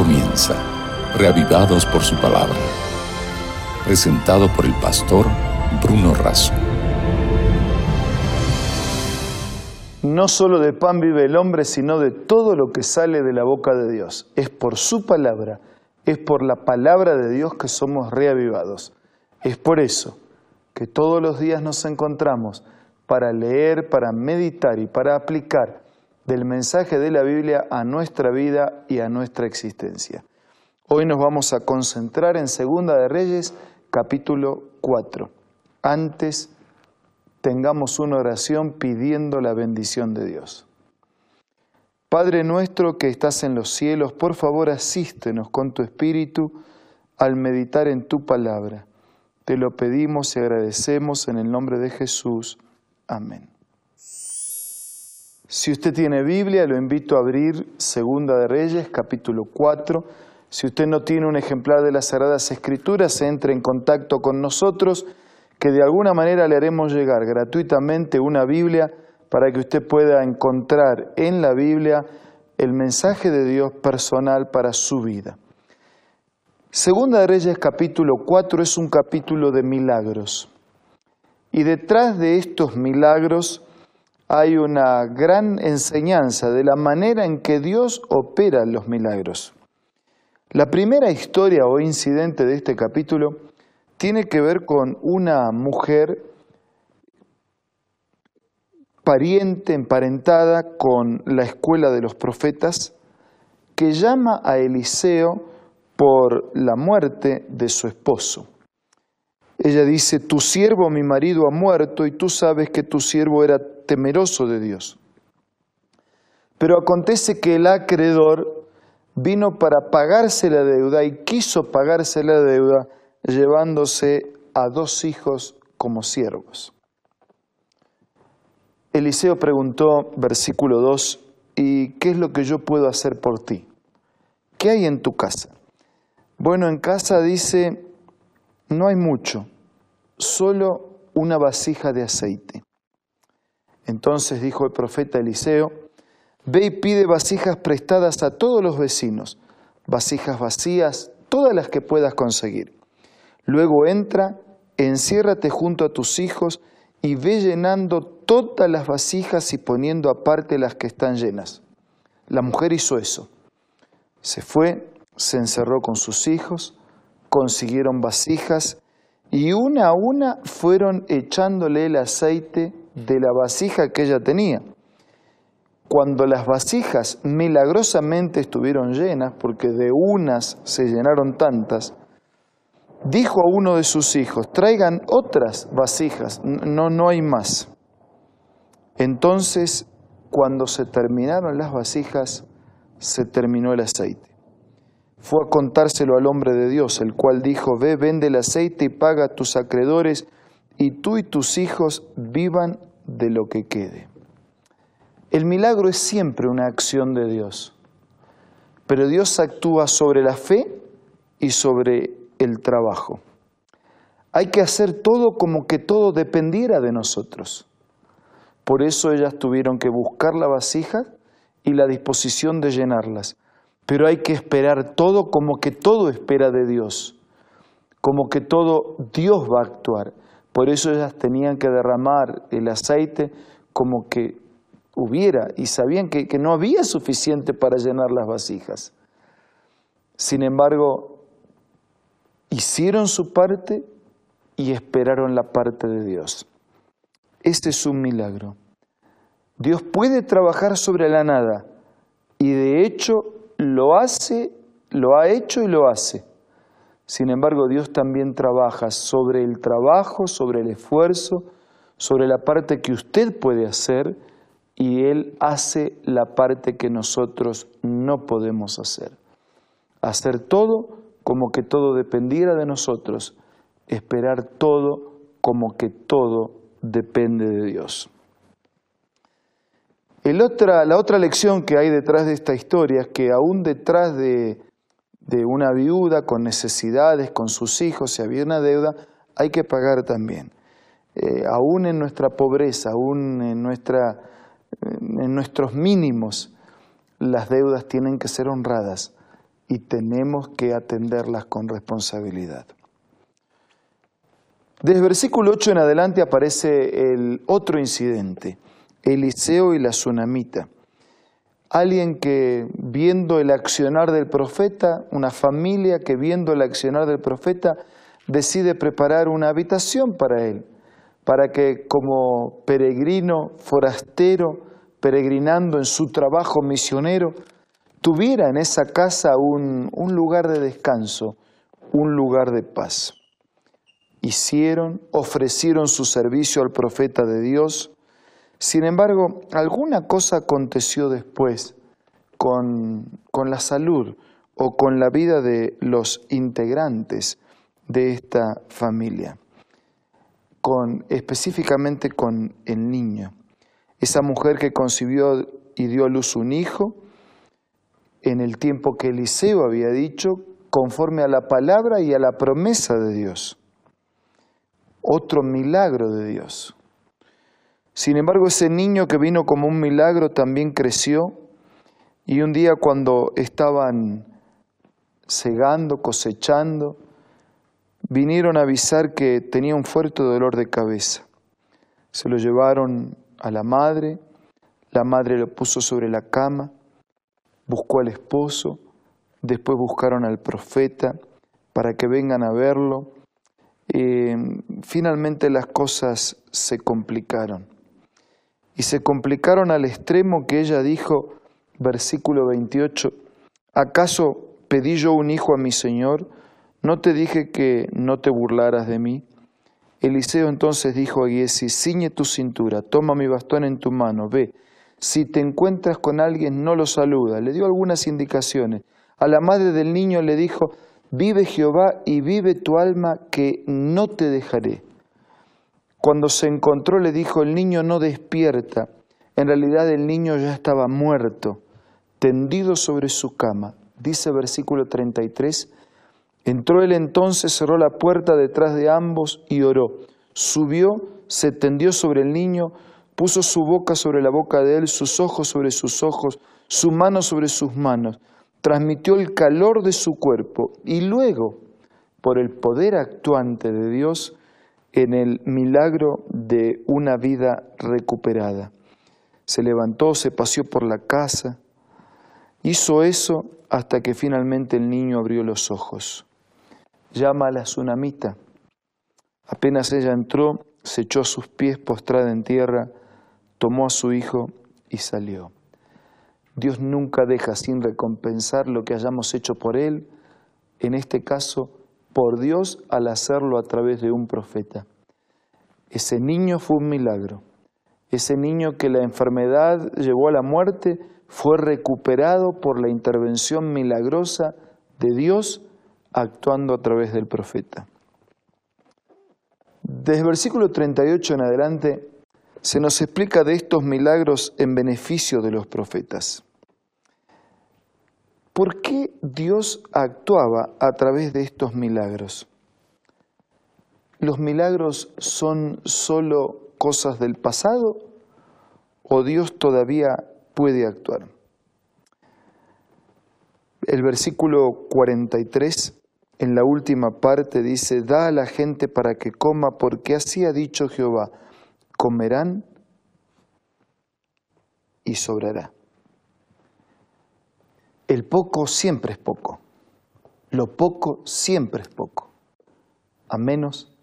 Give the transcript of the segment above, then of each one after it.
comienza, reavivados por su palabra. Presentado por el pastor Bruno Razo. No solo de pan vive el hombre, sino de todo lo que sale de la boca de Dios. Es por su palabra, es por la palabra de Dios que somos reavivados. Es por eso que todos los días nos encontramos para leer, para meditar y para aplicar del mensaje de la Biblia a nuestra vida y a nuestra existencia. Hoy nos vamos a concentrar en Segunda de Reyes, capítulo 4. Antes tengamos una oración pidiendo la bendición de Dios. Padre nuestro que estás en los cielos, por favor asístenos con tu espíritu al meditar en tu palabra. Te lo pedimos y agradecemos en el nombre de Jesús. Amén. Si usted tiene Biblia, lo invito a abrir Segunda de Reyes, capítulo 4. Si usted no tiene un ejemplar de las Sagradas Escrituras, entre en contacto con nosotros, que de alguna manera le haremos llegar gratuitamente una Biblia para que usted pueda encontrar en la Biblia el mensaje de Dios personal para su vida. Segunda de Reyes capítulo 4 es un capítulo de milagros. Y detrás de estos milagros hay una gran enseñanza de la manera en que Dios opera los milagros. La primera historia o incidente de este capítulo tiene que ver con una mujer pariente, emparentada con la escuela de los profetas, que llama a Eliseo por la muerte de su esposo. Ella dice, tu siervo, mi marido, ha muerto y tú sabes que tu siervo era temeroso de Dios. Pero acontece que el acreedor vino para pagarse la deuda y quiso pagarse la deuda llevándose a dos hijos como siervos. Eliseo preguntó, versículo 2, ¿y qué es lo que yo puedo hacer por ti? ¿Qué hay en tu casa? Bueno, en casa dice, no hay mucho, solo una vasija de aceite. Entonces dijo el profeta Eliseo, ve y pide vasijas prestadas a todos los vecinos, vasijas vacías, todas las que puedas conseguir. Luego entra, enciérrate junto a tus hijos y ve llenando todas las vasijas y poniendo aparte las que están llenas. La mujer hizo eso. Se fue, se encerró con sus hijos, consiguieron vasijas y una a una fueron echándole el aceite de la vasija que ella tenía. Cuando las vasijas milagrosamente estuvieron llenas, porque de unas se llenaron tantas, dijo a uno de sus hijos, traigan otras vasijas, no, no hay más. Entonces, cuando se terminaron las vasijas, se terminó el aceite. Fue a contárselo al hombre de Dios, el cual dijo, ve, vende el aceite y paga a tus acreedores y tú y tus hijos vivan de lo que quede. El milagro es siempre una acción de Dios, pero Dios actúa sobre la fe y sobre el trabajo. Hay que hacer todo como que todo dependiera de nosotros. Por eso ellas tuvieron que buscar la vasija y la disposición de llenarlas. Pero hay que esperar todo como que todo espera de Dios, como que todo Dios va a actuar. Por eso ellas tenían que derramar el aceite como que hubiera y sabían que, que no había suficiente para llenar las vasijas. Sin embargo, hicieron su parte y esperaron la parte de Dios. Este es un milagro. Dios puede trabajar sobre la nada y de hecho lo hace, lo ha hecho y lo hace. Sin embargo, Dios también trabaja sobre el trabajo, sobre el esfuerzo, sobre la parte que usted puede hacer y Él hace la parte que nosotros no podemos hacer. Hacer todo como que todo dependiera de nosotros, esperar todo como que todo depende de Dios. otra, la otra lección que hay detrás de esta historia es que aún detrás de, de una viuda con necesidades, con sus hijos, si había una deuda, hay que pagar también. Eh, aún en nuestra pobreza, aún en, nuestra, en nuestros mínimos, las deudas tienen que ser honradas y tenemos que atenderlas con responsabilidad. Desde versículo 8 en adelante aparece el otro incidente, Eliseo y la tsunamita. Alguien que viendo el accionar del profeta, una familia que viendo el accionar del profeta, decide preparar una habitación para él, para que como peregrino, forastero, peregrinando en su trabajo misionero, tuviera en esa casa un, lugar de descanso, un lugar de paz. Hicieron, ofrecieron su servicio al profeta de Dios. Sin embargo, alguna cosa aconteció después con, con la salud o con la vida de los integrantes de esta familia, con, específicamente con el niño. Esa mujer que concibió y dio a luz un hijo, en el tiempo que Eliseo había dicho, conforme a la palabra y a la promesa de Dios. Otro milagro de Dios. Sin embargo, ese niño que vino como un milagro también creció y un día cuando estaban segando, cosechando, vinieron a avisar que tenía un fuerte dolor de cabeza. Se lo llevaron a la madre, la madre lo puso sobre la cama, buscó al esposo, después buscaron al profeta para que vengan a verlo. Eh, finalmente las cosas se complicaron. Y se complicaron al extremo que ella dijo, versículo 28, ¿acaso pedí yo un hijo a mi Señor? ¿No te dije que no te burlaras de mí? Eliseo entonces dijo a Giesi, ciñe tu cintura, toma mi bastón en tu mano, ve, si te encuentras con alguien, no lo saluda. Le dio algunas indicaciones. A la madre del niño le dijo, vive Jehová y vive tu alma, que no te dejaré. Cuando se encontró le dijo, el niño no despierta. En realidad el niño ya estaba muerto, tendido sobre su cama. Dice versículo 33, entró él entonces, cerró la puerta detrás de ambos y oró. Subió, se tendió sobre el niño, puso su boca sobre la boca de él, sus ojos sobre sus ojos, su mano sobre sus manos, transmitió el calor de su cuerpo y luego, por el poder actuante de Dios, en el milagro de una vida recuperada. Se levantó, se paseó por la casa, hizo eso hasta que finalmente el niño abrió los ojos. Llama a la tsunamita. Apenas ella entró, se echó a sus pies postrada en tierra, tomó a su hijo y salió. Dios nunca deja sin recompensar lo que hayamos hecho por Él, en este caso por Dios al hacerlo a través de un profeta. Ese niño fue un milagro. Ese niño que la enfermedad llevó a la muerte fue recuperado por la intervención milagrosa de Dios actuando a través del profeta. Desde el versículo 38 en adelante se nos explica de estos milagros en beneficio de los profetas. ¿Por qué Dios actuaba a través de estos milagros? ¿Los milagros son solo cosas del pasado o Dios todavía puede actuar? El versículo 43 en la última parte dice, da a la gente para que coma porque así ha dicho Jehová comerán y sobrará. El poco siempre es poco. Lo poco siempre es poco, a menos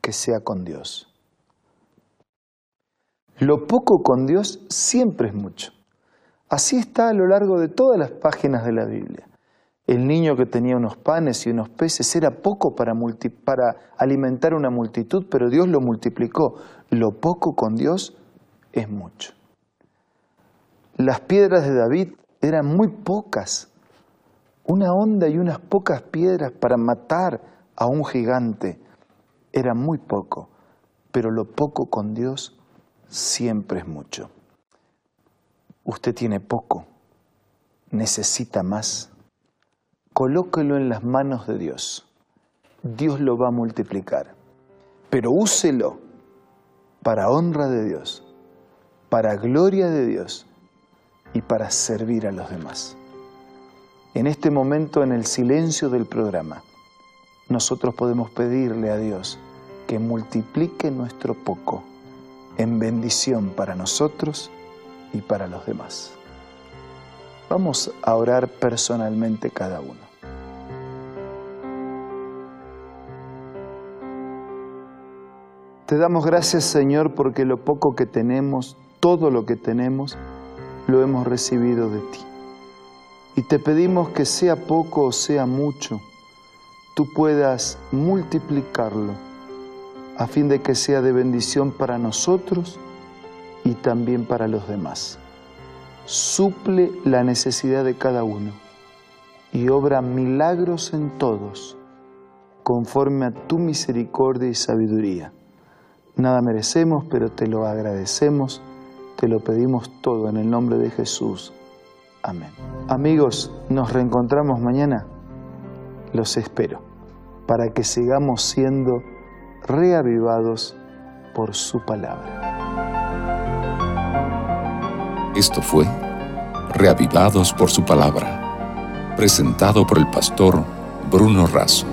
que sea con Dios. Lo poco con Dios siempre es mucho. Así está a lo largo de todas las páginas de la Biblia. El niño que tenía unos panes y unos peces era poco para, alimentar una multitud, pero Dios lo multiplicó. Lo poco con Dios es mucho. Las piedras de David eran muy pocas. Una onda y unas pocas piedras para matar a un gigante era muy poco, pero lo poco con Dios siempre es mucho. Usted tiene poco, necesita más colóquelo en las manos de Dios. Dios lo va a multiplicar. Pero úselo para honra de Dios, para gloria de Dios y para servir a los demás. En este momento, en el silencio del programa, nosotros podemos pedirle a Dios que multiplique nuestro poco en bendición para nosotros y para los demás. Vamos a orar personalmente cada uno. Te damos gracias Señor porque lo poco que tenemos, todo lo que tenemos, lo hemos recibido de ti. Y te pedimos que sea poco o sea mucho, tú puedas multiplicarlo a fin de que sea de bendición para nosotros y también para los demás. Suple la necesidad de cada uno y obra milagros en todos, conforme a tu misericordia y sabiduría. Nada merecemos, pero te lo agradecemos, te lo pedimos todo en el nombre de Jesús. Amén. Amigos, nos reencontramos mañana. Los espero para que sigamos siendo reavivados por su palabra. Esto fue Reavivados por su palabra, presentado por el pastor Bruno Razo.